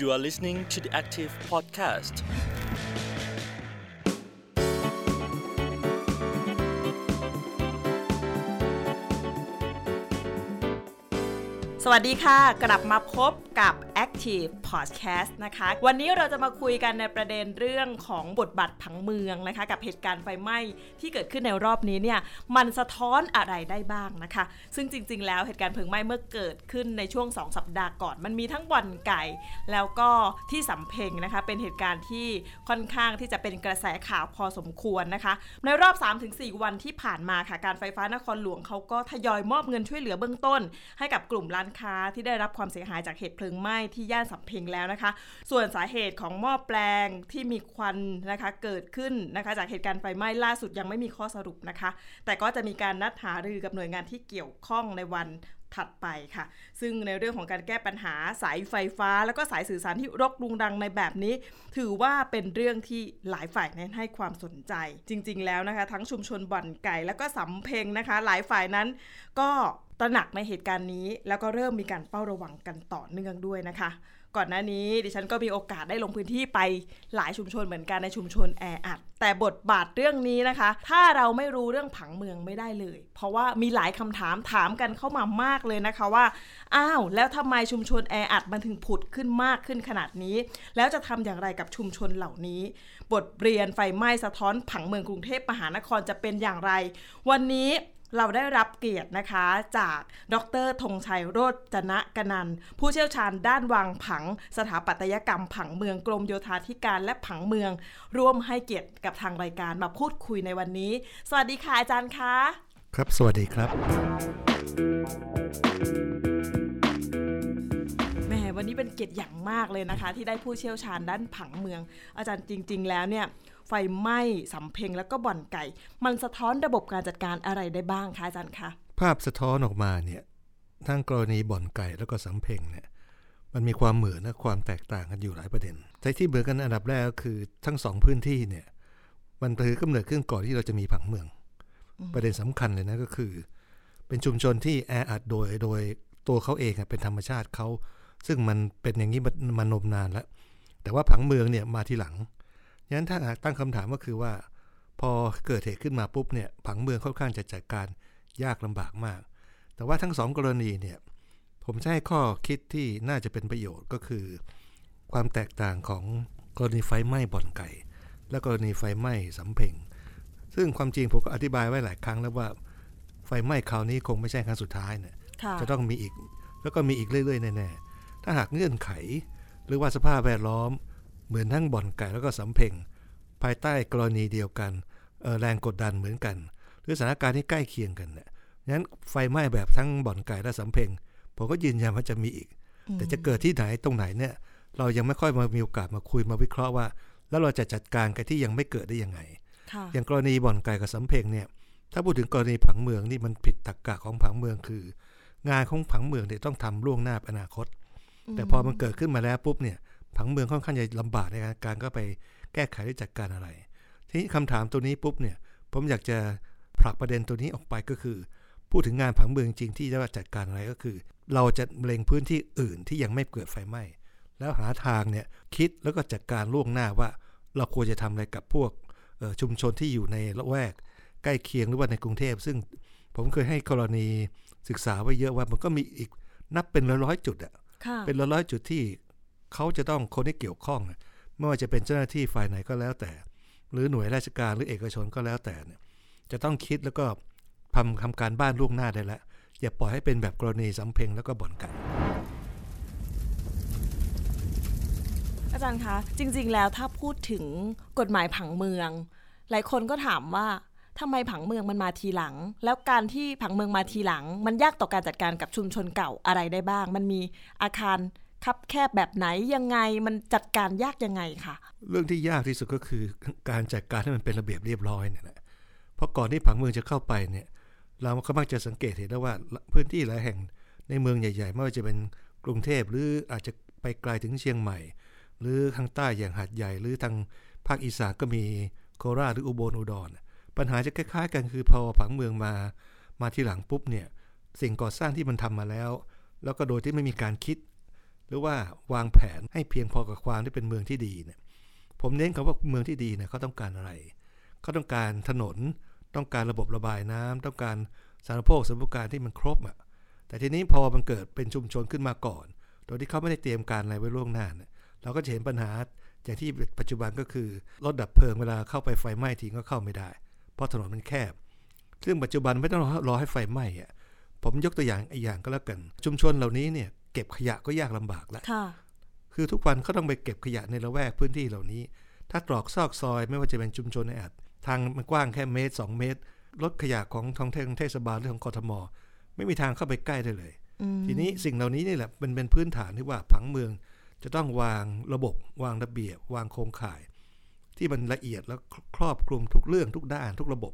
You are listening to the Active Podcast. สวัสดีค่ะ กลับมาพบกับ Active Podcast นะคะ วันนี้เราจะมาคุยกันในประเด็นเรื่องของบทบาทผังเมืองนะคะ กับเหตุการณ์ไฟไหม้ที่เกิดขึ้นในรอบนี้เนี่ยมันสะท้อนอะไรได้บ้างนะคะ ซึ่งจริง ๆ แล้วเหตุการณ์เพลิงไหม้เมื่อเกิดขึ้นในช่วง 2 สัปดาห์ก่อน มันมีทั้งบ่อนไก่ แล้วก็ที่สำเพ็งนะคะ เป็นเหตุการณ์ที่ค่อนข้างที่จะเป็นกระแสข่าวพอสมควรนะคะ ในรอบ 3-4 วันที่ผ่านมาค่ะการไฟฟ้านครหลวงเขาก็ทยอยมอบเงินช่วยเหลือเบื้องต้น ให้กับกลุ่มร้านค้าที่ได้รับความเสียหายจากเหตุเพลิงไหม้ที่ย่านสำเพ็งแล้วนะคะ ส่วนสาเหตุของหม้อแปลงที่มีควันนะคะเกิดขึ้นนะคะจากเหตุการณ์ไฟไหม้ล่าสุดยังไม่มีข้อสรุปนะคะ แต่ก็จะมีการนัดหารือกับหน่วยงานที่เกี่ยวข้องในวัน ถัดไปค่ะ ซึ่งในเรื่องของการแก้ปัญหาสายไฟฟ้า แล้วก็สายสื่อสารที่รกรุงรังในแบบนี้ ถือว่าเป็นเรื่องที่หลายฝ่ายนั้นให้ความสนใจ จริง ๆ แล้วนะคะ ทั้งชุมชนบ่อนไก่แล้วก็สำเพ็งนะคะ หลายฝ่ายนั้นก็ตระหนักในเหตุการณ์นี้ แล้วก็เริ่มมีการเฝ้าระวังกันต่อเนื่องด้วยนะคะ ก่อนหน้านี้ ดิฉันก็มีโอกาสได้ลงพื้นที่ไปหลายชุมชนเหมือนกันในชุมชนแออัดแต่บทบาทเรื่องนี้นะคะ ถ้าเราไม่รู้เรื่องผังเมืองไม่ได้เลย เพราะว่ามีหลายคำถามถามกันเข้ามามากเลยนะคะว่าอ้าวแล้วทำไมชุมชนแออัดมันถึงผุดขึ้นมากขึ้นขนาดนี้ แล้วจะทำอย่างไรกับชุมชนเหล่านี้ บทเรียนไฟไหม้สะท้อนผังเมืองกรุงเทพมหานครจะเป็นอย่างไร วันนี้ เราได้รับเกียรตินะคะจากดรธงชัยโรจนะกนันผู้เชี่ยวชาญด้านวางผังสถาปัตยกรรมผังเมืองกรมโยธาธิการและผังเมือง ร่วมให้เกียรติกับทางรายการมาพูดคุยในวันนี้ สวัสดีค่ะอาจารย์คะครับสวัสดีครับแหมวันนี้เป็นเกียรติอย่างมากเลยนะคะ ที่ได้ผู้เชี่ยวชาญด้านผังเมือง อาจารย์จริง ๆ แล้วเนี่ย ไฟไหม้สำเพ็งแล้วก็บ่อนไก่ มันสะท้อนระบบการจัดการอะไรได้บ้างคะอาจารย์คะภาพสะท้อนออกมาเนี่ยทั้งกรณีบ่อนไก่แล้วก็สำเพ็งเนี่ยมันมีความเหมือนและความแตกต่างกันอยู่หลายประเด็นแต่ที่เหมือนกันอันดับแรกก็คือทั้งสองพื้นที่เนี่ยมันถือกำเนิดขึ้นก่อนที่เราจะมีผังเมือง ประเด็นสำคัญเลยนะก็คือ เป็นชุมชนที่แออัดโดยโดยตัวเขาเองอะเป็นธรรมชาติเขาซึ่งมันเป็นอย่างนี้มานมนานแล้วแต่ว่าผังเมืองเนี่ยมาทีหลัง ฉะนั้นถ้าตั้งคำถามก็คือว่า พอเกิดเหตุขึ้นมาปุ๊บเนี่ยผังเมืองค่อนข้างจะจัดการยากลำบากมาก แต่ว่าทั้งสองกรณีเนี่ยผมจะให้ข้อคิดที่น่าจะเป็นประโยชน์ก็คือ ความแตกต่างของกรณีไฟไหม้บ่อนไก่ และกรณีไฟไหม้สำเพ็งซึ่งความจริงผมก็อธิบายไว้หลายครั้งแล้วว่าไฟไหม้คราวนี้คงไม่ใช่ครั้งสุดท้ายเนี่ยค่ะจะต้องมีอีกแล้วก็มีอีกเรื่อยๆแน่ๆถ้าหากเงื่อนไข หรือว่าสภาพแวดล้อม เหมือนทั้งบ่อนไก่แล้วก็สำเพ็งภายใต้กรณีเดียวกันเอ่อแรงกดดันเหมือนกัน หรือสถานการณ์ที่ใกล้เคียงกันเนี่ยงั้นไฟไหม้แบบทั้งบ่อนไก่และสำเพ็งผมก็ยืนยันว่าจะมีอีก แต่จะเกิดที่ไหนตรงไหนเนี่ยเรายังไม่ค่อยมามีโอกาสมาคุยมาวิเคราะห์ว่า แล้วเราจะจัดการกับที่ยังไม่เกิดได้ยังไงค่ะอย่างกรณีบ่อนไก่กับสำเพ็งเนี่ยถ้าพูดถึงกรณีผังเมืองนี่มันผิดตรรกะของผังเมืองคือ งานของผังเมืองเนี่ยต้องทำล่วงหน้าอนาคต แต่พอมันเกิดขึ้นมาแล้วปุ๊บเนี่ย ผังเมืองค่อนข้างจะลำบากในการการก็ไปแก้ไขหรือจัดการอะไร ทีนี้คำถามตัวนี้ปุ๊บเนี่ย ผมอยากจะผลักประเด็นตัวนี้ออกไปก็คือ พูดถึงงานผังเมืองจริงที่จะว่าจัดการอะไรก็คือ เราจะเล็งพื้นที่อื่นที่ยังไม่เกิดไฟไหม้แล้วหาทางเนี่ยคิดแล้วก็จัดการล่วงหน้าว่า เราควรจะทำอะไรกับพวกเอ่อชุมชนที่อยู่ในละแวก ใกล้เคียงหรือว่าในกรุงเทพ ซึ่งผมเคยให้กรณีศึกษาไว้เยอะว่ามันก็มีอีกนับเป็นร้อยๆจุดอะค่ะเป็นร้อยๆจุดที่ เขาจะต้องคนที่เกี่ยวข้อง ไม่ว่าจะเป็นเจ้าหน้าที่ฝ่ายไหนก็แล้วแต่ หรือหน่วยราชการหรือเอกชนก็แล้วแต่เนี่ยจะต้องคิดแล้วก็ทำทำการบ้านล่วงหน้าได้แล้วอย่าปล่อยให้เป็นแบบกรณีสำเพ็งแล้วก็บ่อนไก่อาจารย์คะจริง ๆ แล้วถ้าพูดถึงกฎหมายผังเมือง หลายคนก็ถามว่าทำไมผังเมืองมันมาทีหลัง แล้วการที่ผังเมืองมาทีหลัง มันยากต่อการจัดการกับชุมชนเก่าอะไรได้บ้าง มันมีอาคาร คับแคบแบบไหนยังไงมันจัดการยากยังไงคะเรื่องที่ยากที่สุดก็คือการจัดการให้มันเป็นระเบียบเรียบร้อยเนี่ยแหละเพราะก่อนที่ผังเมืองจะเข้าไปเนี่ย เราก็มักจะสังเกตเห็นได้ว่าพื้นที่หลายแห่งในเมืองใหญ่ๆไม่ว่าจะเป็นกรุงเทพหรืออาจจะไปไกลถึงเชียงใหม่ หรือทางใต้อย่างหาดใหญ่ หรือทางภาคอีสานก็มีโคราชหรืออุบลอุดรปัญหาจะคล้ายๆ กันคือพอผังเมืองมามาที่หลังปุ๊บเนี่ยสิ่งก่อสร้างที่มันทำมาแล้ว แล้วก็โดยที่ไม่มีการคิด หรือว่าวางแผนให้เพียงพอกับความที่เป็นเมืองที่ดีเนี่ยผมเน้นคำว่าเมืองที่ดีเนี่ยเขาต้องการอะไรเขาต้องการถนน ต้องการระบบระบายน้ำต้องการสารโภคสมบูรณ์การที่มันครบอะแต่ทีนี้พอมันเกิดเป็นชุมชนขึ้นมาก่อน โดยที่เขาไม่ได้เตรียมการอะไรไว้ล่วงหน้าเนี่ยเราก็จะเห็นปัญหาอย่างที่ปัจจุบันก็คือรถดับเพลิงเวลาเข้าไปไฟไหม้ทีก็เข้าไม่ได้ เพราะถนนมันแคบ ซึ่งปัจจุบันไม่ต้องรอให้ไฟไหม้อะผมยกตัวอย่างอีกอย่างก็แล้วกัน ชุมชนเหล่านี้เนี่ย เก็บขยะก็ยากลำบากแล้วค่ะคือทุกวันเขาต้องไปเก็บขยะในละแวกพื้นที่เหล่านี้ ถ้าตรอกซอกซอยไม่ว่าจะเป็นชุมชนในอาจทางมันกว้างแค่เมตร 2 เมตร รถขยะของท้องเทศบาลหรือของกทม ไม่มีทางเข้าไปใกล้ได้เลยอืมทีนี้สิ่งเหล่านี้นี่แหละเป็นเป็นพื้นฐานที่ว่าผังเมือง จะต้องวางระบบ วางระเบียบ วางโครงข่าย ที่มันละเอียดแล้วครอบคลุมทุกเรื่องทุกด้านทุกระบบ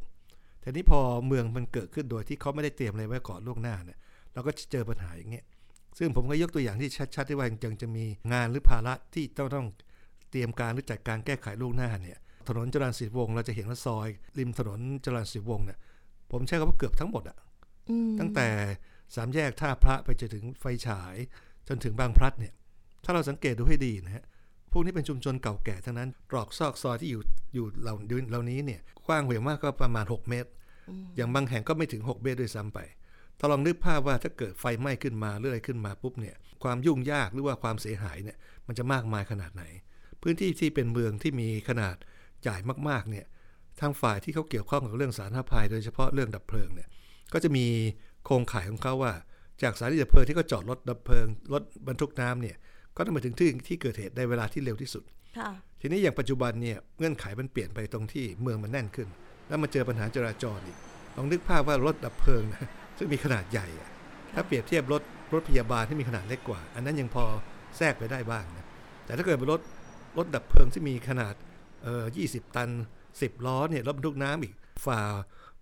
แต่นี้พอเมืองมันเกิดขึ้นโดยที่เขาไม่ได้เตรียมอะไรไว้ก่อนล่วงหน้าเนี่ยเราก็จะเจอปัญหาอย่างเงี้ย ซึ่งผมก็ยกตัวอย่างที่ชัดๆที่ว่ายังจะมีงานหรือภาระที่ต้องต้องเตรียมการหรือจัดการแก้ไขล่วงหน้าเนี่ยถนนจรัญศรีวงศ์เราจะเห็นว่าซอย ริมถนนจรัญศรีวงศ์เนี่ยผมใช้คำว่าเกือบทั้งหมดอะอืมตั้งแต่สามแยกท่าพระไปจนถึงไฟฉาย จนถึงบางพลัดเนี่ย ถ้าเราสังเกตดูให้ดีนะฮะพวกนี้เป็นชุมชนเก่าแก่ทั้งนั้นตรอกซอกซอยที่อยู่อยู่เหล่าเหล่านี้เนี่ยกว้างเหวี่ยงมากก็ประมาณ 6 เมตร อย่างบางแห่งก็ไม่ถึง 6 เมตรด้วยซ้ำไป ถ้าลองนึกภาพว่าถ้าเกิดไฟไหม้ขึ้นมาหรืออะไรขึ้นมาปุ๊บเนี่ยความยุ่งยากหรือว่าความเสียหายเนี่ยมันจะมากมายขนาดไหน พื้นที่ที่เป็นเมืองที่มีขนาดใหญ่มากๆเนี่ยทางฝ่ายที่เขาเกี่ยวข้องกับเรื่องสาธารณภัย โดยเฉพาะเรื่องดับเพลิงเนี่ยก็จะมีโครงข่ายของเขาว่า จากสถานีดับเพลิงที่เขาจอดรถดับเพลิงรถบรรทุกน้ำเนี่ยก็ต้องมาถึงที่ที่เกิดเหตุในเวลาที่เร็วที่สุดค่ะทีนี้อย่างปัจจุบันเนี่ยเงื่อนไขมันเปลี่ยนไปตรงที่เมืองมันแน่นขึ้น แล้วมาเจอปัญหาจราจรอีกลองนึกภาพว่ารถดับเพลิงนะ ซึ่งมีขนาดใหญ่อะถ้าเปรียบเทียบรถรถพยาบาลที่มีขนาดเล็กกว่า อันนั้นยังพอแทรกไปได้บ้างนะแต่ถ้าเกิดเป็นรถรถดับเพลิงที่มีขนาดเอ่อ20ตัน10ล้อเนี่ยรถบรรทุกน้ำอีกฝ่า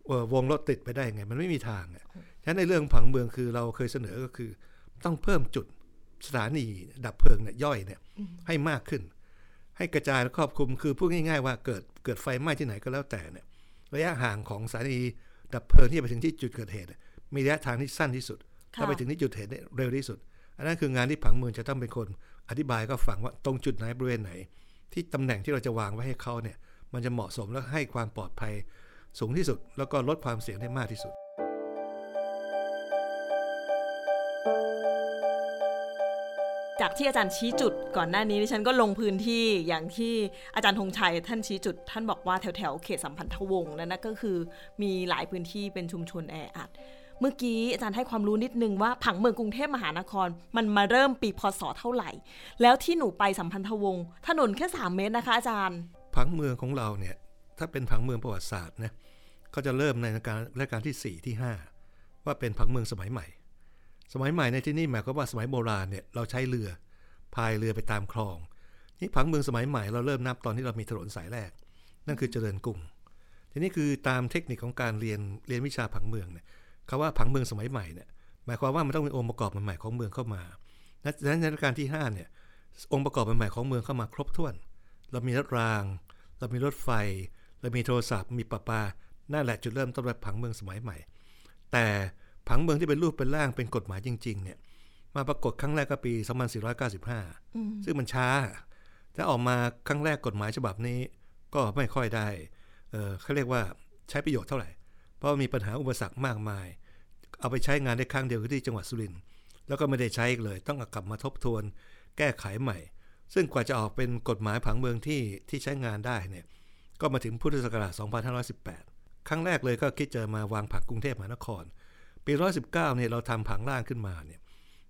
เอ่อวงรถติดไปได้ไง มันไม่มีทางอะฉะนั้นในเรื่องผังเมืองคือเราเคยเสนอก็คือ ต้องเพิ่มจุดสถานีดับเพลิงเนี่ยย่อยเนี่ยให้มากขึ้น ให้กระจายและครอบคลุมคือพูดง่าย ๆ ว่าเกิดเกิดไฟไหม้ที่ไหนก็แล้วแต่เนี่ยระยะห่างของสถานีดับเพลิงที่จะไปถึงที่จุดเกิดเหตุเนี่ย มีระยะทางที่สั้นที่สุดค่ะถ้าไปถึงที่จุดเหตุเนี่ยเร็วที่สุด อันนั้นคืองานที่ผังเมืองจะต้องเป็นคนอธิบายก็ฟังว่าตรงจุดไหนบริเวณไหน ที่ตำแหน่งที่เราจะวางไว้ให้เขาเนี่ยมันจะเหมาะสมและให้ความปลอดภัยสูงที่สุด แล้วก็ลดความเสี่ยงได้มากที่สุด จากที่อาจารย์ชี้จุดก่อนหน้านี้ดิฉันก็ลงพื้นที่อย่างที่อาจารย์ธงชัยท่านชี้จุด ท่านบอกว่าแถวแถวๆเขตสัมพันธวงศ์นั่นนะก็คือมีหลายพื้นที่เป็นชุมชนแออัด เมื่อกี้อาจารย์ให้ความรู้นิดนึงว่าผังเมืองกรุงเทพมหานคร มันมาเริ่มปีพศเท่าไหร่ แล้วที่หนูไปสัมพันธวงศ์ถนนแค่ 3 เมตรนะคะ อาจารย์ ผังเมืองของเราเนี่ยถ้าเป็นผังเมืองประวัติศาสตร์นะก็จะเริ่มในการรัชการที่ 4 ที่ 5 ว่าเป็นผังเมืองสมัยใหม่ สมัยใหม่ในที่นี่หมายความว่าสมัยโบราณเนี่ยเราใช้เรือพายเรือไปตามคลองนี่ผังเมืองสมัยใหม่เราเริ่มนับตอนที่เรามีถนนสายแรก นั่นคือเจริญกรุงทีนี้คือตามเทคนิคของการเรียนเรียนวิชาผังเมืองเนี่ย คำว่าผังเมืองสมัยใหม่เนี่ยหมายความว่ามันต้องมีองค์ประกอบใหม่ๆของเมืองเข้ามาดังนั้นในรัชกาลที่5เนี่ยองค์ประกอบใหม่ๆของเมืองเข้ามาครบถ้วน เรามีรถราง เรามีรถไฟ เรามีโทรศัพท์ มีประปา นั่นแหละจุดเริ่มต้นแบบผังเมืองสมัยใหม่ แต่ผังเมืองที่เป็นรูปเป็นร่างเป็นกฎหมายจริง ๆ เนี่ย มาปรากฏครั้งแรกก็ปี 2495 ซึ่งมันช้าแต่ออกมาครั้งแรกกฎหมายฉบับนี้ ก็ไม่ค่อยได้ เออเขาเรียกว่าใช้ประโยชน์เท่าไหร่ เพราะมีปัญหาอุปสรรคมากมาย เอาไปใช้งานได้ครั้งเดียวคือที่จังหวัดสุรินทร์แล้วก็ไม่ได้ใช้อีกเลย ต้องอกลับมาทบทวน แก้ไขใหม่ ซึ่งกว่าจะออกเป็นกฎหมายผังเมืองที่ที่ใช้งานได้เนี่ยก็มาถึงพุทธศักราช 2518 ครั้งแรกเลยก็คิดจะมาวางผังกรุงเทพมหานคร ปี 119 เนี่ยเราทำผังร่างขึ้นมาเนี่ย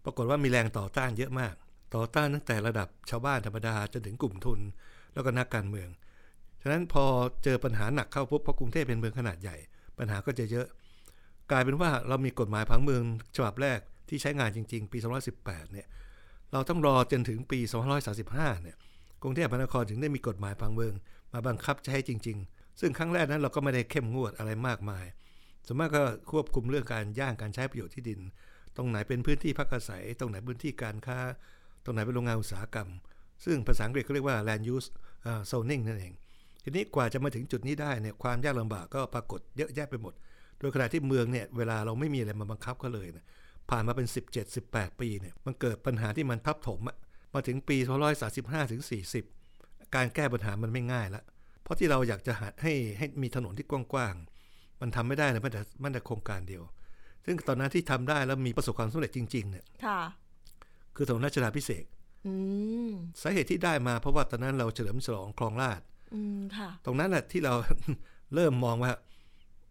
ปรากฏว่ามีแรงต่อต้านเยอะมาก ต่อต้านตั้งแต่ระดับชาวบ้านธรรมดาจนถึงกลุ่มทุน แล้วก็นักการเมือง ฉะนั้นพอเจอปัญหาหนักเข้าปุ๊บเพราะกรุงเทพเป็นเมืองขนาดใหญ่ ปัญหาก็จะเยอะ กลายเป็นว่าเรามีกฎหมายผังเมืองฉบับแรกที่ใช้งานจริง ๆ ปี 2018 เนี่ย เราต้องรอจนถึงปี 2535 เนี่ย กรุงเทพมหานครถึงได้มีกฎหมายผังเมือง มาบังคับใช้จริง ๆ ซึ่งครั้งแรกนั้นเราก็ไม่ได้เข้มงวดอะไรมากมายส่วนมากก็ควบคุมเรื่องการย่างการใช้ประโยชน์ที่ดิน ตรงไหนเป็นพื้นที่พักอาศัย ตรงไหนพื้นที่การค้า ตรงไหนเป็นโรงงานอุตสาหกรรม ซึ่งภาษาอังกฤษเขาเรียกว่า land use zoning นั่นเอง ทีนี้กว่าจะมาถึงจุดนี้ได้เนี่ยความยากลำบากก็ปรากฏเยอะแยะไปหมด โดยขณะที่เมืองเนี่ยเวลาเราไม่มีอะไรมาบังคับเขาเลยนะผ่านมาเป็น 17-18 ปีเนี่ยมันเกิดปัญหาที่มันทับถมอะมาถึงปี235ถึง40 การแก้ปัญหามันไม่ง่ายละเพราะที่เราอยากจะหาให้ให้มีถนนที่กว้างๆมันทำไม่ได้เลยแม้แต่แม้แต่โครงการเดียว ซึ่งตอนนั้นที่ทำได้แล้วมีประสบความสำเร็จจริง ๆ เนี่ยค่ะคือถนนราชดาพิเศษกอืมสาเหตุที่ได้มาเพราะว่าตอนนั้นเราเฉลิมฉลองคลองลาดอืมค่ะ ตรงนั้นแหละที่เราเริ่มมองว่า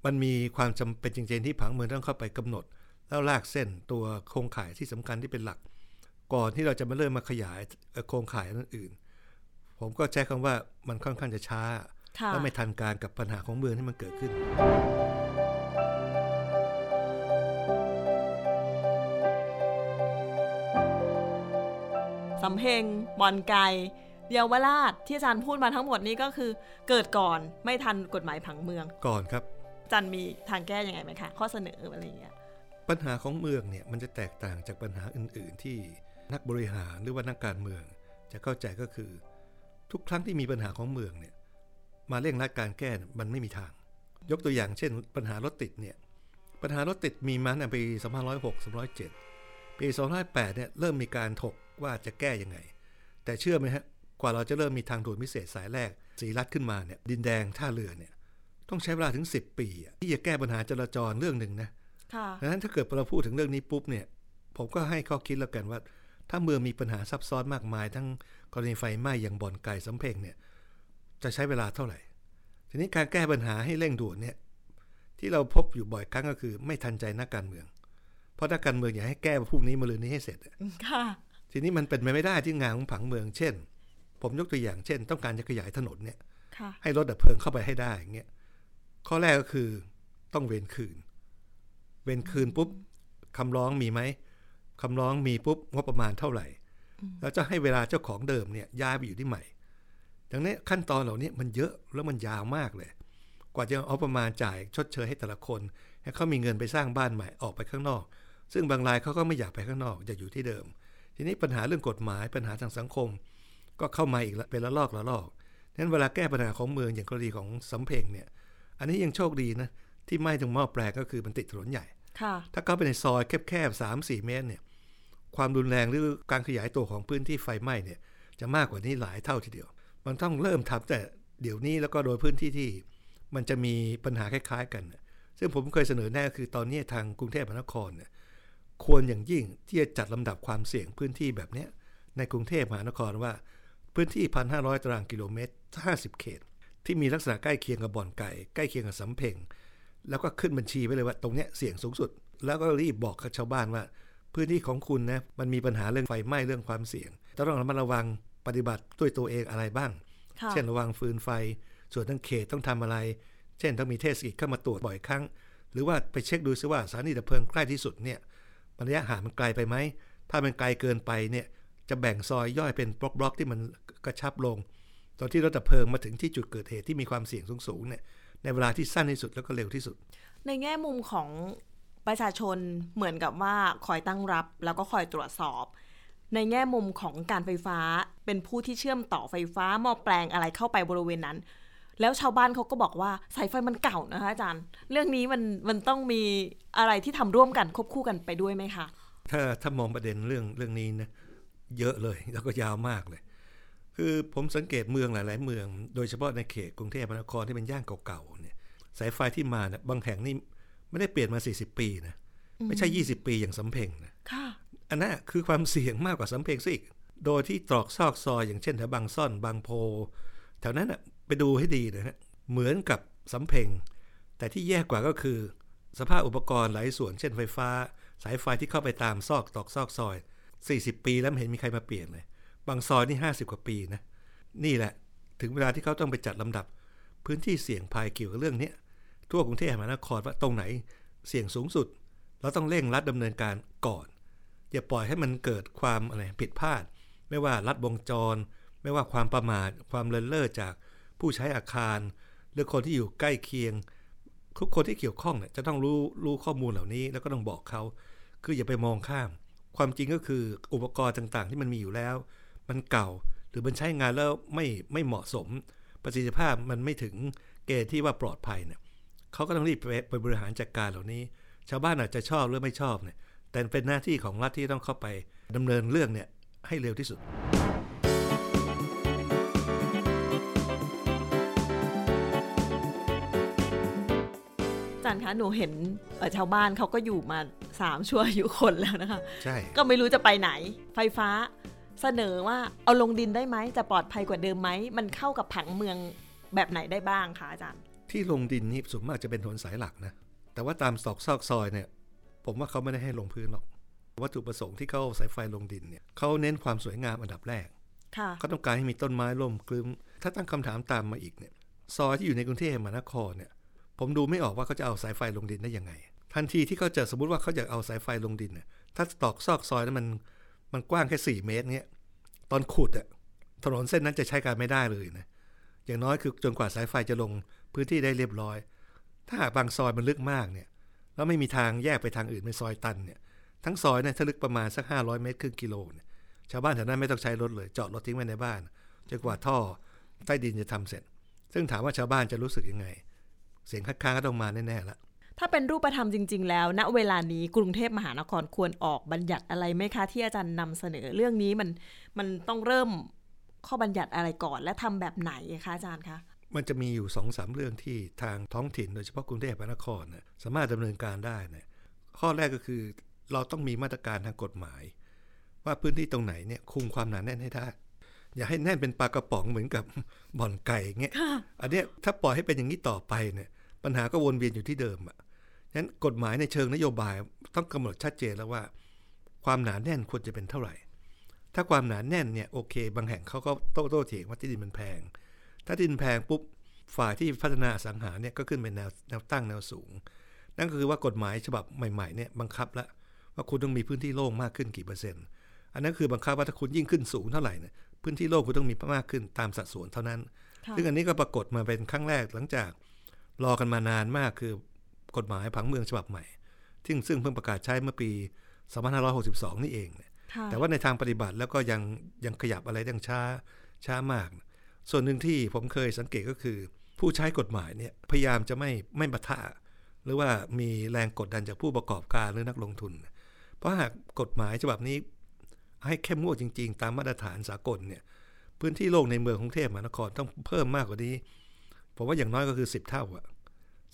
มันมีความจำเป็นจริงๆที่ผังเมืองต้องเข้าไปกำหนด แล้วลากเส้นตัวโครงข่ายที่สำคัญที่เป็นหลัก ก่อนที่เราจะมาเริ่มมาขยายเอ่อโครงข่ายนั้นอื่น ผมก็ใช้คำว่ามันค่อนข้างจะช้าค่ะและไม่ทันการกับปัญหาของเมืองที่มันเกิดขึ้นสำเพ็งบอนไก เยาวราชที่อาจารย์พูดมาทั้งหมดนี้ก็คือ เกิดก่อนไม่ทันกฎหมายผังเมือง ก่อนครับอาจารย์มีทางแก้ยังไงไหมคะข้อเสนออะไรอย่างเงี้ยปัญหาของเมืองเนี่ยมันจะแตกต่างจากปัญหาอื่น ๆ ที่นักบริหารหรือว่านักการเมือง จะเข้าใจก็คือ ทุกครั้งที่มีปัญหาของเมืองเนี่ยมาเร่งรัดการแก้เนี่ยมันไม่มีทาง ยกตัวอย่างเช่น ปัญหารถติดเนี่ยปัญหารถติดมีมาตั้งแต่ปี2506 2007ปี2008เนี่ยเริ่มมีการถกว่าจะแก้ยังไง แต่เชื่อไหมฮะก ว่าเราจะเริ่มมีทางด่วนพิเศษสายแรก สีรัดขึ้นมาเนี่ยดินแดงท่าเรือเนี่ยต้องใช้เวลาถึง 10 ปีอะที่จะแก้ปัญหาจราจรเรื่องหนึ่งนะค่ะดังนั้นถ้าเกิดเราพูดถึงเรื่องนี้ปุ๊บเนี่ยผมก็ให้ข้อคิดแล้วกันว่า ถ้าเมืองมีปัญหาซับซ้อนมากมาย ทั้งกรณีไฟไหม้อย่างบ่อนไก่สำเพ็งเนี่ยจะใช้เวลาเท่าไหร่ ทีนี้การแก้ปัญหาให้เร่งด่วนเนี่ยที่เราพบอยู่บ่อยครั้งก็คือ ไม่ทันใจนักการเมือง เพราะนักการเมืองอยากให้แก้พรุ่งนี้มาลืนนี้ให้เสร็จอะค่ะทีนี้มันเป็นไปไม่ได้ที่งานของผังเมือง เช่น ผมยกตัวอย่างเช่น ต้องการจะขยายถนนเนี่ยค่ะให้รถดับเพลิงเข้าไปให้ได้อย่างเงี้ยข้อแรกก็คือต้องเวนคืน เวนคืนปุ๊บคำร้องมีไหมคำร้องมีปุ๊บงบประมาณเท่าไหร่ แล้วจะให้เวลาเจ้าของเดิมเนี่ยย้ายไปอยู่ที่ใหม่ ดังนี้นขั้นตอนเหล่านี้มันเยอะแล้วมันยาวมากเลย กว่าจะเอาประมาณจ่ายชดเชยให้แต่ละคน ให้เขามีเงินไปสร้างบ้านใหม่ออกไปข้างนอก ซึ่งบางรายเขาก็ไม่อยากไปข้างนอกอยากอยู่ที่เดิม ทีนี้ปัญหาเรื่องกฎหมายปัญหาทางสังคม ก็เข้ามาอีกละเป็นละลอกละลอกนั้นเวลาแก้ปัญหาของเมืองอย่างกรณีของสำเพ็งเนี่ย อันนี้ยังโชคดีนะ ที่ไหม้ตรงหม้อแปลงก็คือมันติดถนนใหญ่ค่ะถ้าเข้าไปในซอยแคบๆสามสี่เมตรเนี่ย ความรุนแรงหรือการขยายตัวของพื้นที่ไฟไหม้เนี่ย จะมากกว่านี้หลายเท่าทีเดียว มันต้องเริ่มทำแต่เดี๋ยวนี้แล้วก็โดยพื้นที่ที่ มันจะมีปัญหาคล้าย ๆ กันน่ะซึ่งผมเคยเสนอแน่คือตอนนี้ทางกรุงเทพมหานครเนี่ยควรอย่างยิ่งที่จะจัดลำดับความเสี่ยงพื้นที่แบบเนี้ยในกรุงเทพมหานครว่า พื้นที่ 1,500 ตารางกิโลเมตร 50 เขต ที่มีลักษณะใกล้เคียงกับบ่อนไก่ ใกล้เคียงกับสำเพ็งแล้วก็ขึ้นบัญชีไว้เลยว่าตรงเนี้ยเสี่ยงสูงสุด แล้วก็รีบบอกกับชาวบ้านว่า พื้นที่ของคุณนะมันมีปัญหาเรื่องไฟไหม้เรื่องความเสี่ยงต้องระมัดระวังปฏิบัติด้วยตัวเองอะไรบ้างค่ะเช่นระวังฟืนไฟ ส่วนทั้งเขตต้องทำอะไร เช่นต้องมีเทศกิจเข้ามาตรวจบ่อยครั้ง หรือว่าไปเช็คดูซิว่าสถานีดับเพลิงใกล้ที่สุดเนี่ยมันระยะห่างมันไกลไปไหมถ้ามันไกลเกินไปเนี่ยจะแบ่งซอยย่อยเป็นบล็อกๆที่มัน กระชับลง ตอนที่รถดับเพลิงมาถึงที่จุดเกิดเหตุที่มีความเสี่ยงสูงๆเนี่ยในเวลาที่สั้นที่สุดแล้วก็เร็วที่สุด ในแง่มุมของประชาชนเหมือนกับว่าคอยตั้งรับ แล้วก็คอยตรวจสอบ ในแง่มุมของการไฟฟ้าเป็นผู้ที่เชื่อมต่อไฟฟ้าหม้อแปลงอะไรเข้าไปบริเวณนั้น แล้วชาวบ้านเขาก็บอกว่าสายไฟมันเก่านะคะอาจารย์ เรื่องนี้มันมันต้องมีอะไรที่ทำร่วมกันควบคู่กันไปด้วยไหมคะถ้าถ้ามองประเด็นเรื่องเรื่องนี้นะเยอะเลยแล้วก็ยาวมากเลย คือผมสังเกตเมืองหลาย ๆ เมือง โดยเฉพาะในเขตกรุงเทพมหานครที่เป็นย่านเก่าๆเนี่ยสายไฟที่มาเนี่ยบางแห่งนี่ไม่ได้เปลี่ยนมา 40 ปีนะไม่ใช่ 20 ปีอย่างสำเพ็งนะค่ะอันนั้นคือความเสี่ยงมากกว่าสำเพ็งซะอีกโดยที่ตรอกซอกซอยอย่างเช่นแถวบางซ่อนบางโพ แถวนั้นอะไปดูให้ดีนะฮะเหมือนกับสำเพ็ง แต่ที่แย่กว่าก็คือ สภาพอุปกรณ์หลายส่วน เช่นไฟฟ้า สายไฟที่เข้าไปตามซอกตอกซอกซอย 40 ปีแล้วไม่เห็นมีใครมาเปลี่ยนเลย บางซอยนี่ 50 กว่าปีนะ นี่แหละ ถึงเวลาที่เขาต้องไปจัดลำดับ พื้นที่เสี่ยงภัยเกี่ยวกับเรื่องนี้ทั่วกรุงเทพมหานครว่าตรงไหนเสี่ยงสูงสุด เราต้องเร่งรัดดำเนินการก่อน อย่าปล่อยให้มันเกิดความอะไรผิดพลาด ไม่ว่าลัดวงจร ไม่ว่าความประมาทความเลินเล่อจากผู้ใช้อาคาร หรือคนที่อยู่ใกล้เคียง ทุกคนที่เกี่ยวข้องเนี่ยจะต้องรู้รู้ข้อมูลเหล่านี้แล้วก็ต้องบอกเขา คืออย่าไปมองข้าม ความจริงก็คืออุปกรณ์ต่างๆ ที่มันมีอยู่แล้ว มันเก่า หรือมันใช้งานแล้วไม่ไม่เหมาะสม ประสิทธิภาพมันไม่ถึงเกณฑ์ที่ว่าปลอดภัยเนี่ยเขาก็ต้องรีบไปไปบริหารจัดการเหล่านี้ ชาวบ้านอาจจะชอบหรือไม่ชอบเนี่ยแต่เป็นหน้าที่ของรัฐที่ต้องเข้าไปดำเนินเรื่องเนี่ยให้เร็วที่สุดอาจารย์คะหนูเห็นเอ่อชาวบ้านเขาก็อยู่มาสามชั่วอายุคนแล้วนะคะ ใช่ ก็ไม่รู้จะไปไหน ไฟฟ้า เสนอว่าเอาลงดินได้ไหมจะปลอดภัยกว่าเดิมไหมมันเข้ากับผังเมืองแบบไหนได้บ้างคะอาจารย์ ที่ลงดินนี่ส่วนมากจะเป็นถนนสายหลักนะแต่ว่าตามซอกซอกซอยเนี่ย ผมว่าเขาไม่ได้ให้ลงพื้นหรอกวัตถุประสงค์ที่เขาเอาสายไฟลงดินเนี่ยเขาเน้นความสวยงามอันดับแรกค่ะเขาต้องการให้มีต้นไม้ร่มกลืมถ้าตั้งคำถามตามมาอีกเนี่ยซอยที่อยู่ในกรุงเทพมหานครเนี่ย ผมดูไม่ออกว่าเขาจะเอาสายไฟลงดินได้ยังไง ทันทีที่เขาจะสมมติว่าเขาอยากเอาสายไฟลงดินเนี่ยถ้าตอกซอกซอยนั้นมัน มันกว้างแค่สี่เมตรเนี่ยตอนขุดอะถนนเส้นนั้นจะใช้การไม่ได้เลยนะอย่างน้อยคือจนกว่าสายไฟจะลงพื้นที่ได้เรียบร้อย ถ้าหากบางซอยมันลึกมากเนี่ยแล้วไม่มีทางแยกไปทางอื่นเป็นซอยตันเนี่ยทั้งซอยเนี่ยถ้าลึกประมาณสัก 500 เมตรครึ่งกิโลเนี่ยชาวบ้านแถวนั้นไม่ต้องใช้รถเลยจอดรถทิ้งไว้ในบ้านจนกว่าท่อใต้ดินจะทำเสร็จ ซึ่งถามว่าชาวบ้านจะรู้สึกยังไง เสียงคัดค้านก็ต้องมาแน่ๆละ ถ้าเป็นรูปธรรมจริง ๆ แล้วณเวลานี้กรุงเทพมหานครควรออกบัญญัติอะไรไหมคะ ที่อาจารย์นำเสนอเรื่องนี้มันมันต้องเริ่มข้อบัญญัติอะไรก่อน และทำแบบไหนคะอาจารย์คะมันจะมีอยู่สองสามเรื่องที่ทางท้องถิ่นโดยเฉพาะกรุงเทพมหานครนะสามารถดำเนินการได้นะข้อแรกก็คือเราต้องมีมาตรการทางกฎหมาย ว่าพื้นที่ตรงไหนเนี่ยคุมความหนาแน่นให้ได้ อย่าให้แน่นเป็นปลากระป๋องเหมือนกับบ่อนไก่อย่างเงี้ยอันเนี้ยถ้าปล่อยให้เป็นอย่างนี้ต่อไปเนี่ยปัญหาก็วนเวียนอยู่ที่เดิมอะ ฉะนั้นกฎหมายในเชิงนโยบายต้องกำหนดชัดเจนแล้วว่า ความหนาแน่นควรจะเป็นเท่าไหร่ ถ้าความหนาแน่นเนี่ยโอเค บางแห่งเขาก็โต้โต้เถียงว่าที่ดินมันแพง ถ้าที่ดินแพงปุ๊บฝ่ายที่พัฒนาอสังหาเนี่ยก็ขึ้นเป็นแนวแนวตั้งแนวสูง นั่นก็คือว่ากฎหมายฉบับใหม่ๆเนี่ยบังคับแล้วว่าคุณต้องมีพื้นที่โล่งมากขึ้นกี่เปอร์เซ็นต์ อันนั้นคือบังคับว่าถ้าคุณยิ่งขึ้นสูงเท่าไหร่เนี่ยพื้นที่โล่งคุณต้องมีมากขึ้นตามสัดส่วนเท่านั้นค่ะซึ่งอันนี้ก็ปรากฏมาเป็นครั้งแรกหลังจากรอกันมานานมากคือ กฎหมายผังเมืองฉบับใหม่ ซึ่งซึ่งเพิ่งประกาศใช้เมื่อปี2562 นี่เองเนี่ยค่ะแต่ว่าในทางปฏิบัติแล้วก็ยังยังขยับอะไรยังช้าช้ามาก ส่วนหนึ่งที่ผมเคยสังเกตก็คือ ผู้ใช้กฎหมายเนี่ยพยายามจะไม่ไม่บัทะหรือว่ามีแรงกดดันจากผู้ประกอบการหรือนักลงทุน เพราะหากกฎหมายฉบับนี้ ให้เข้มงวดจริง ๆ ตามมาตรฐานสากลเนี่ยพื้นที่โล่งในเมืองกรุงเทพมหานครต้องเพิ่มมากกว่านี้ผมว่าอย่างน้อยก็คือ 10 เท่าอะ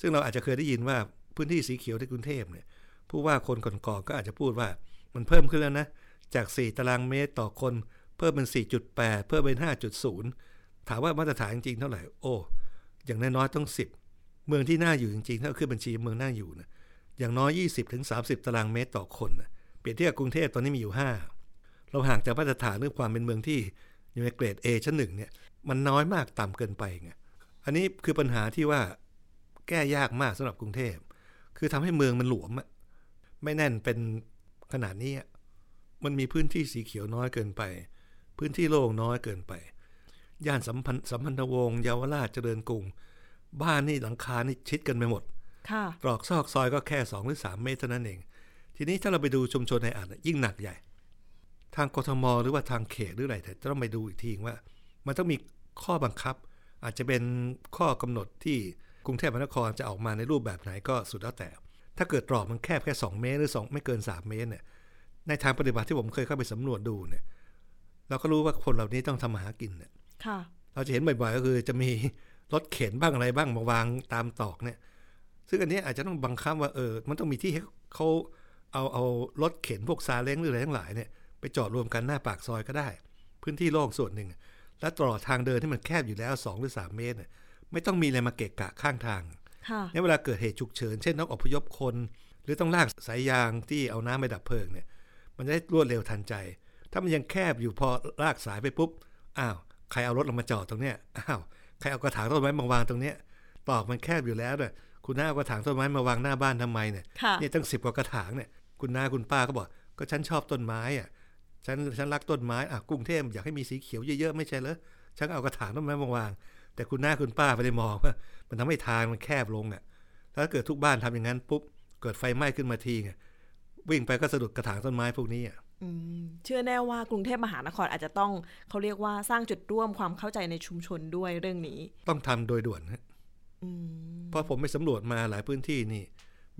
ซึ่งเราอาจจะเคยได้ยินว่าพื้นที่สีเขียวในกรุงเทพเนี่ยผู้ว่าคนก่อนๆก็อาจจะพูดว่ามันเพิ่มขึ้นแล้วนะ จาก 4 ตารางเมตรต่อคน เพิ่มเป็น 4.8 เพิ่มเป็น 5.0 ถามว่ามาตรฐานจริงเท่าไหร่ โอ้ อย่างน้อยๆต้อง 10 เมืองที่น่าอยู่จริงๆ ถ้าขึ้นบัญชีเมืองน่าอยู่นะอย่างน้อย 20ถึง30 ตารางเมตรต่อคนนะเปรียบเทียบกับกรุงเทพตอนนี้มีอยู่ 5 เราห่างจากมาตรฐานเรื่องความเป็นเมืองที่อยู่ในเกรด A ชั้นหนึ่งเนี่ยมันน้อยมากต่ำเกินไปไง อันนี้คือปัญหาที่ว่า แก้ยากมากสำหรับกรุงเทพ คือทำให้เมืองมันหลวมอะไม่แน่นเป็นขนาดนี้อะมันมีพื้นที่สีเขียวน้อยเกินไป พื้นที่โล่งน้อยเกินไป ย่านสัมพันธ์สัมพันธวงศ์เยาวราชเจริญกรุง บ้านนี่หลังคานี่ชิดกันไปหมดค่ะตรอกซอกซอยก็แค่2หรือ3เมตรเท่านั้นเอง ทีนี้ถ้าเราไปดูชุมชนในอ่านยิ่งหนักใหญ่ ทางกทมหรือว่าทางเขตหรืออะไรแต่จะต้องไปดูอีกทีว่า มันต้องมีข้อบังคับ อาจจะเป็นข้อกำหนดที่ กรุงเทพมหานครจะออกมาในรูปแบบไหนก็สุดแล้วแต่ ถ้าเกิดตรอกมันแคบแค่ 2 เมตรหรือ 2 ไม่เกิน 3 เมตรเนี่ย ในทางปฏิบัติที่ผมเคยเข้าไปสำรวจดูเนี่ย เราก็รู้ว่าคนเหล่านี้ต้องทำมาหากินเนี่ยค่ะเราจะเห็นบ่อยๆก็คือจะมีรถเข็นบ้างอะไรบ้างมาวางตามตอกเนี่ย ซึ่งอันเนี้ยอาจจะต้องบังคับว่าเออ มันต้องมีที่ให้เขาเอาเอารถเข็นพวกซาเล้งหรืออะไรทั้งหลายเนี่ยไปจอดรวมกันหน้าปากซอยก็ได้ พื้นที่โล่งส่วนหนึ่ง และตลอดทางเดินที่มันแคบอยู่แล้ว2หรือ3เมตรเนี่ย ไม่ต้องมีอะไรมาเกะกะข้างทางค่ะในเวลาเกิดเหตุฉุกเฉิน เช่นต้องอพยพคน หรือต้องลากสายยางที่เอาน้ำไปดับเพลิงเนี่ย มันจะได้รวดเร็วทันใจ ถ้ามันยังแคบอยู่พอลากสายไปปุ๊บ อ้าว ใครเอารถลงมาจอดตรงเนี้ย อ้าว ใครเอากระถางต้นไม้มาวางตรงเนี้ย ตอกมันแคบอยู่แล้วเนี่ยคุณน้าเอากระถางต้นไม้มาวางหน้าบ้านทำไมเนี่ยค่ะเนี่ยตั้งสิบกว่ากระถางเนี่ย คุณน้าคุณป้าก็บอก ก็ฉันชอบต้นไม้อะ ฉันฉันรักต้นไม้ อะ กรุงเทพอยากให้มีสีเขียวเยอะๆไม่ใช่เหรอ ฉันก็เอากระถางต้นไม้มาวาง แต่คุณน้าคุณป้าไม่ได้มองว่ามันทำให้ทางมันแคบลงอะถ้าเกิดทุกบ้านทำอย่างนั้นปุ๊บเกิดไฟไหม้ขึ้นมาทีไงวิ่งไปก็สะดุดกระถางต้นไม้พวกนี้อะอืมเชื่อแน่ว่ากรุงเทพมหานครอาจจะต้องเขาเรียกว่าสร้างจุดร่วมความเข้าใจในชุมชนด้วยเรื่องนี้ ต้องทำโดยด่วนฮะอืมเพราะผมไปสำรวจมาหลายพื้นที่นี่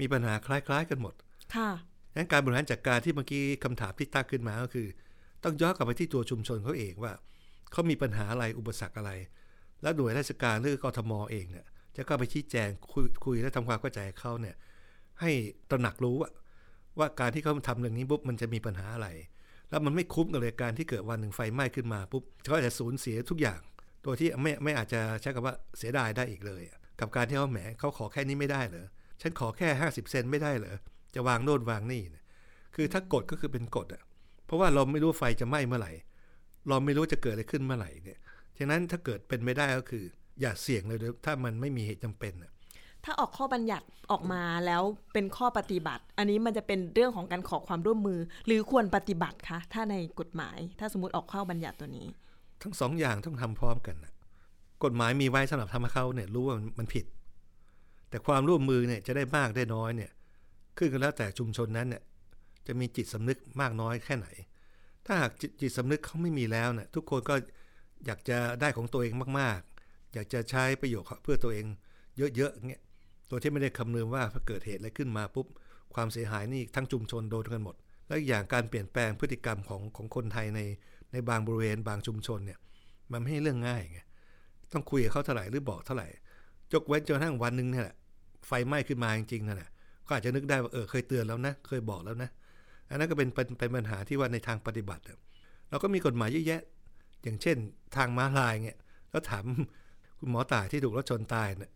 มีปัญหาคล้ายๆกันหมด ค่ะงั้นการบริหารจัดการที่เมื่อกี้คำถามที่ตั้งขึ้นมาก็คือ ต้องย้อนกลับไปที่ตัวชุมชนเขาเองว่าเขามีปัญหาอะไรอุปสรรคอะไร แล้วหน่วยราชการหรือกทมเองเนี่ยจะก็ไปชี้แจงคุยคุยและทำความเข้าใจเขาเนี่ยให้ตระหนักรู้ว่าว่าการที่เขาทำเรื่องนี้ปุ๊บมันจะมีปัญหาอะไร แล้วมันไม่คุ้มกับเลยการที่เกิดวันหนึ่งไฟไหม้ขึ้นมาปุ๊บเขาอาจจะสูญเสียทุกอย่างโดยที่ไม่ไม่อาจจะใช้คำว่าเสียดายได้อีกเลย กับการที่เขาแหมเขาขอแค่นี้ไม่ได้เหรอฉันขอแค่ 50 เซนไม่ได้เหรอจะวางโน่นวางนี่นคือถ้ากฎก็คือเป็นกฎอะเพราะว่าเราไม่รู้ไฟจะไหม้เมื่อไหร่ เราไม่รู้จะเกิดอะไรขึ้นเมื่อไหร่เนี่ย ฉะนั้นถ้าเกิดเป็นไม่ได้ก็คือ อย่าเสี่ยงเลยเดี๋ยวถ้ามันไม่มีเหตุจำเป็นอะถ้าออกข้อบัญญัติออกมาแล้วเป็นข้อปฏิบัติ อันนี้มันจะเป็นเรื่องของการขอความร่วมมือ หรือควรปฏิบัติคะถ้าในกฎหมาย ถ้าสมมติออกข้อบัญญัติตัวนี้ ทั้งสองอย่างต้องทำพร้อมกันนะกฎหมายมีไว้สำหรับทำให้เขาเนี่ยรู้ว่ามันผิด แต่ความร่วมมือเนี่ยจะได้มากได้น้อยเนี่ยขึ้นกันแล้วแต่ชุมชนนั้นเนี่ยจะมีจิตสำนึกมากน้อยแค่ไหน ถ้าหากจจิตสำนึกเขาไม่มีแล้วเนี่ยทุกคนก็ อยากจะได้ของตัวเองมาก ๆ อยากจะใช้ประโยชน์เพื่อตัวเองเยอะๆเงี้ยตัวที่ไม่ได้คำนึงว่าถ้าเกิดเหตุอะไรขึ้นมาปุ๊บความเสียหายนี่ทั้งชุมชนโดนกันหมด และอีกอย่างการเปลี่ยนแปลงพฤติกรรมของของคนไทยในในบางบริเวณบางชุมชนเนี่ยมันไม่ใช่เรื่องง่ายไงต้องคุยกับเขาเท่าไหร่หรือบอกเท่าไหร่ยกเว้นจนกระทั่งวันหนึ่งนี่แหละไฟไหม้ขึ้นมาจริงๆนั่นแหละก็อาจจะนึกได้ว่าเออเคยเตือนแล้วนะ เคยบอกแล้วนะ อันนั้นก็เป็นเป็นเป็นปัญหาที่ว่าในทางปฏิบัติเราก็มีกฎหมายเยอะแยะ อย่างเช่น ทางม้าลายเนี่ยแล้วถามคุณหมอตายที่ถูกรถชนตายเนี่ย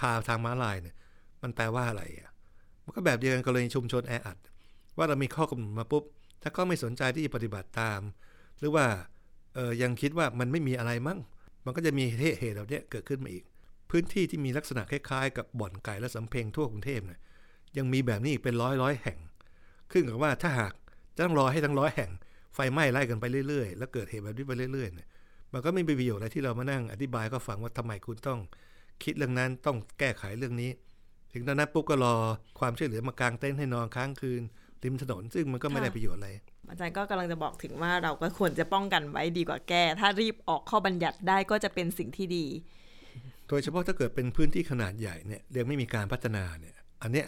คาทางม้าลายเนี่ย มันแปลว่าอะไรอะมันก็แบบเดียวกันกรณีชุมชนแออัด ว่าเรามีข้อกำหนดมาปุ๊บ ถ้าเขาไม่สนใจที่จะปฏิบัติตาม หรือว่าเออยังคิดว่ามันไม่มีอะไรมั้งมันก็จะมีเหตุเหตุเหล่านี้เกิดขึ้นมาอีก พื้นที่ที่มีลักษณะคล้ายๆ กับบ่อนไก่และสำเพ็งทั่วกรุงเทพเนี่ยยังมีแบบนี้อีกเป็นร้อยร้อยแห่ง ขึ้นกับว่าถ้าหากจะต้องรอให้ทั้งร้อยแห่ง ไฟไหม้ไล่กันไปเรื่อยๆ แล้วเกิดเหตุแบบนี้ไปเรื่อยๆเนี่ยมันก็ไม่มีประโยชน์อะไรที่เรามานั่งอธิบายก็ฟังว่าทำไมคุณต้องคิดเรื่องนั้นต้องแก้ไขเรื่องนี้ ถึงตอนนั้นปุ๊บก็รอความช่วยเหลือมากางเต็นท์ให้นอนค้างคืนริมถนน ซึ่งมันก็ไม่ได้ประโยชน์อะไรอาจารย์ก็กำลังจะบอกถึงว่าเราก็ควรจะป้องกันไว้ดีกว่าแก้ ถ้ารีบออกข้อบัญญัติได้ก็จะเป็นสิ่งที่ดี โดยเฉพาะถ้าเกิดเป็นพื้นที่ขนาดใหญ่เนี่ยเรียงไม่มีการพัฒนาเนี่ย อันเนี้ย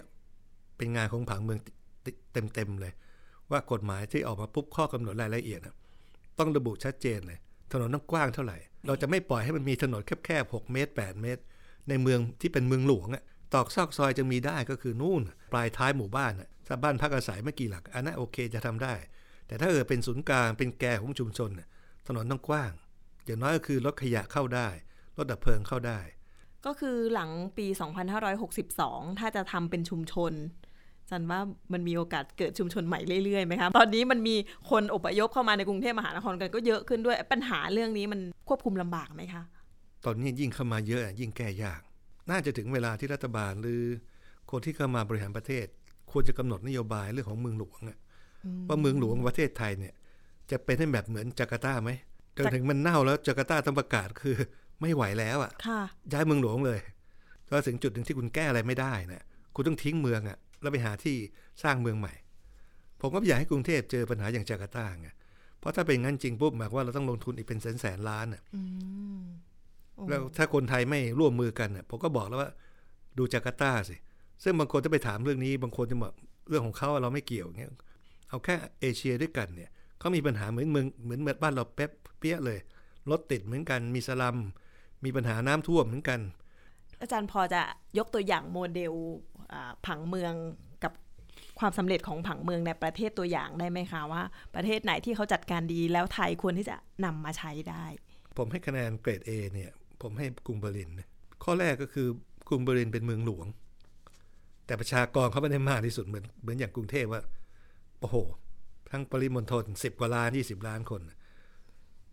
เป็นงานของผังเมืองเต็มๆเลย ว่ากฎหมายที่ออกมาปุ๊บข้อกำหนดรายละเอียดนะต้องระบุชัดเจนเลย ถนนต้องกว้างเท่าไหร่ เราจะไม่ปล่อยให้มันมีถนนแคบๆ6เมตร 8 เมตร ในเมืองที่เป็นเมืองหลวงอะตอกซอกซอยจะมีได้ก็คือนู่น ปลายท้ายหมู่บ้านอะถ้าบ้านพักอาศัยไม่กี่หลักอันนั้นโอเคจะทำได้ แต่ถ้าเออเป็นศูนย์กลางเป็นแกของชุมชนน่ะถนนต้องกว้างอย่างน้อยก็คือรถขยะเข้าได้รถดับเพลิงเข้าได้ ก็คือหลังปี 2562 ถ้าจะทำเป็นชุมชน จันว่ามันมีโอกาสเกิดชุมชนใหม่เรื่อยๆไหมคะตอนนี้มันมีคนอพยพเข้ามาในกรุงเทพมหานครกันก็เยอะขึ้นด้วยปัญหาเรื่องนี้มันควบคุมลำบากไหมคะตอนนี้ยิ่งเข้ามาเยอะยิ่งแก้ยาก น่าจะถึงเวลาที่รัฐบาลหรือคนที่เข้ามาบริหารประเทศ ควรจะกำหนดนโยบายเรื่องของเมืองหลวงอะว่าเมืองหลวงประเทศไทยเนี่ย จะเป็นให้แบบเหมือนจาการ์ตาไหมจนถึงมันเน่าแล้วจาการ์ตาต้องประกาศคือไม่ไหวแล้วอะค่ะย้ายเมืองหลวงเลยก็ถึงจุดหนึ่งที่คุณแก้อะไรไม่ได้นะคุณต้องทิ้งเมืองอะ แล้วไปหาที่สร้างเมืองใหม่ ผมก็ไม่อยากให้กรุงเทพเจอปัญหาอย่างจาการ์ตาไงเพราะถ้าเป็นงั้นจริงปุ๊บหมายความว่าเราต้องลงทุนอีกเป็นแสนแสนล้านอะอืมโอ้แล้วถ้าคนไทยไม่ร่วมมือกันน่ะผมก็บอกแล้วว่า ดูจาการ์ตาสิซึ่งบางคนจะไปถามเรื่องนี้ บางคนจะบอกเรื่องของเขาเราไม่เกี่ยวเงี้ยเอาแค่เอเชียด้วยกันเนี่ยเขามีปัญหาเหมือนเมืองเหมือนเมืองบ้านเราเป๊ะเปี้ยเลยรถติดเหมือนกัน มีสลัม มีปัญหาน้ำท่วมเหมือนกัน อาจารย์พอจะยกตัวอย่างโมเดลอ่า ผังเมืองกับความสำเร็จของผังเมืองในประเทศตัวอย่างได้ไหมคะว่า ประเทศไหนที่เขาจัดการดีแล้วไทยควรที่จะนำมาใช้ได้ ผมให้คะแนนเกรด A เนี่ยผมให้กรุงเบอร์ลินนะข้อแรกก็คือกรุงเบอร์ลินเป็นเมืองหลวง แต่ประชากรเขาไม่ได้มากที่สุดเหมือนเหมือนอย่างกรุงเทพว่าโอ้โห ทั้งปริมณฑลสิบกว่าล้านยี่สิบล้านคน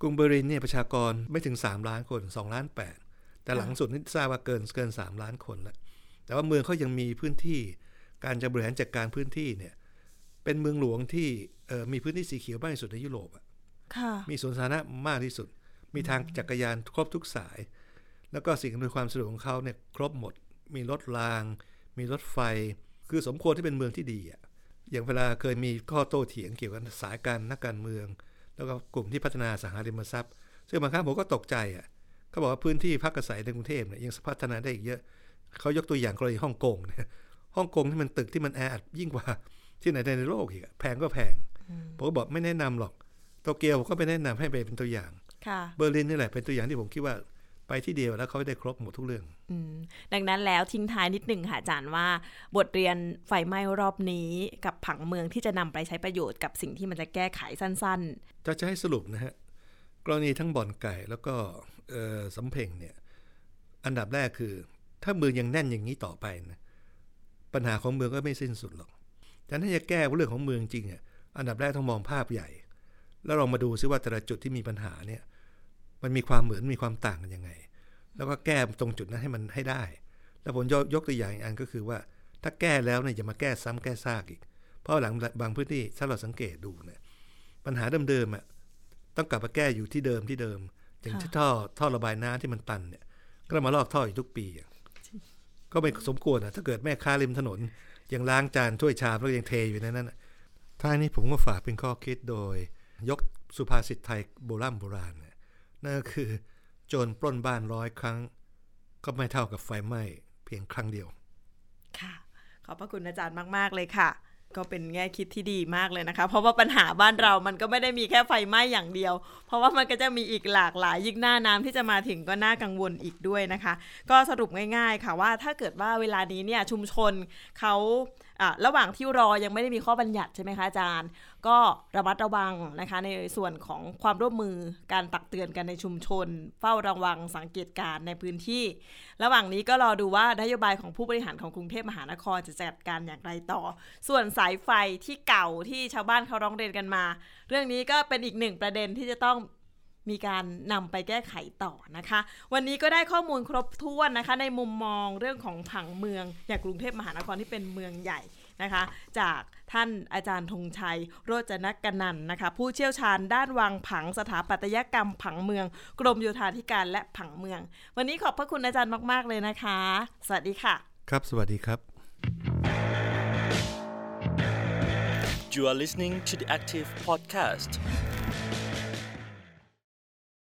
กรุงเบอร์ลินเนี่ยประชากรไม่ถึงสามล้านคนสองล้านแปดแต่หลังสุดนี่ทราบว่าเกินเกินสามล้านคนแล้ว แต่ว่าเมืองเขายังมีพื้นที่การจะบริหารจัดการพื้นที่เนี่ยเป็นเมืองหลวงที่เอ่อมีพื้นที่สีเขียวมากที่สุดในยุโรปอะค่ะมีสวนสาธารณะมากที่สุด มีทางจักรยานครบทุกสาย แล้วก็สิ่งอำนวยความสะดวกของเขาเนี่ยครบหมด มีรถราง มีรถไฟ คือสมควรที่เป็นเมืองที่ดีอะอย่างเวลาเคยมีข้อโต้เถียงเกี่ยวกับสายการนักการเมือง แล้วก็กลุ่มที่พัฒนาอสังหาริมทรัพย์ ซึ่งบางครั้งผมก็ตกใจอะเขาบอกว่าพื้นที่พักอาศัยในกรุงเทพเนี่ยยังพัฒนาได้อีกเยอะ เขายกตัวอย่างกรณีฮ่องกงเนี่ยฮ่องกงที่มันตึกที่มันแออัดยิ่งกว่าที่ไหนในโลกอีกอะแพงก็แพงผมก็บอกไม่แนะนำหรอกโตเกียวผมก็ไม่แนะนำให้ไปเป็นตัวอย่างค่ะเบอร์ลินนี่แหละเป็นตัวอย่างที่ผมคิดว่าไปที่เดียวแล้วเขาได้ครบหมดทุกเรื่องอืมดังนั้นแล้วทิ้งท้ายนิดหนึ่งค่ะอาจารย์ว่า บทเรียนไฟไหม้รอบนี้กับผังเมืองที่จะนำไปใช้ประโยชน์กับสิ่งที่มันจะแก้ไขสั้นจะจะให้สรุปนะฮะกรณีทั้งบ่อนไก่แล้วก็เอ่อสำเพ็งเนี่ยอันดับแรกคือ ถ้าเมืองยังแน่นอย่างนี้ต่อไปนะปัญหาของเมืองก็ไม่สิ้นสุดหรอกแต่ถ้าจะแก้เรื่องของเมืองจริงอะอันดับแรกต้องมองภาพใหญ่ แล้วลองมาดูซิว่าแต่ละจุดที่มีปัญหาเนี่ยมันมีความเหมือนมีความต่างกันยังไง แล้วก็แก้ตรงจุดนั้นให้มันให้ได้ แล้วผมยกยกตัวอย่างอีกอันก็คือว่า ถ้าแก้แล้วเนี่ยอย่ามาแก้ซ้ำแก้ซากอีก เพราะหลังบางพื้นที่ถ้าเราสังเกตดูเนี่ยปัญหาเดิมๆอะต้องกลับมาแก้อยู่ที่เดิมที่เดิม อย่างที่ท่อท่อระบายน้ำที่มันตันเนี่ยก็มาลอกท่ออยู่ทุกปีอะ ก็ไม่สมควรอะถ้าเกิดแม่ค้าริมถนน ยังล้างจานถ้วยชามแล้วยังเทอยู่ในนั้นอะท้ายนี้ผมก็ฝากเป็นข้อคิดโดย ยกสุภาษิตไทยโบราณโบราณเนี่ยนั่นก็คือ โจรปล้นบ้านร้อยครั้ง ก็ไม่เท่ากับไฟไหม้เพียงครั้งเดียว ค่ะ ขอบพระคุณอาจารย์มาก ๆ เลยค่ะ ก็เป็นแง่คิดที่ดีมากเลยนะคะ เพราะว่าปัญหาบ้านเรามันก็ไม่ได้มีแค่ไฟไหม้อย่างเดียว เพราะว่ามันก็จะมีอีกหลากหลายยิ่งหน้าน้ำที่จะมาถึงก็น่ากังวลอีกด้วยนะคะ ก็สรุปง่าย ๆ ค่ะว่าถ้าเกิดว่าเวลานี้เนี่ยชุมชนเขา อะระหว่างที่รอยังไม่ได้มีข้อบัญญัติใช่ไหมคะอาจารย์ ก็ระมัดระวังนะคะ ในส่วนของความร่วมมือการตักเตือนกันในชุมชน เฝ้าระวังสังเกตการณ์ในพื้นที่ ระหว่างนี้ก็รอดูว่านโยบายของผู้บริหารของกรุงเทพมหานครจะจัดการอย่างไรต่อ ส่วนสายไฟที่เก่าที่ชาวบ้านเขาร้องเรียนกันมา เรื่องนี้ก็เป็นอีกหนึ่งประเด็นที่จะต้อง มีการนำไปแก้ไขต่อนะคะ วันนี้ก็ได้ข้อมูลครบถ้วนนะคะ ในมุมมองเรื่องของผังเมือง อย่างกรุงเทพมหานครที่เป็นเมืองใหญ่นะคะ จากท่านอาจารย์ธงชัย โรจนกนันท์นะคะ ผู้เชี่ยวชาญด้านวางผังสถาปัตยกรรมผังเมือง กรมโยธาธิการและผังเมือง วันนี้ขอบพระคุณอาจารย์มาก ๆ เลยนะคะ สวัสดีค่ะ ครับสวัสดีครับ You are listening to the Active Podcast.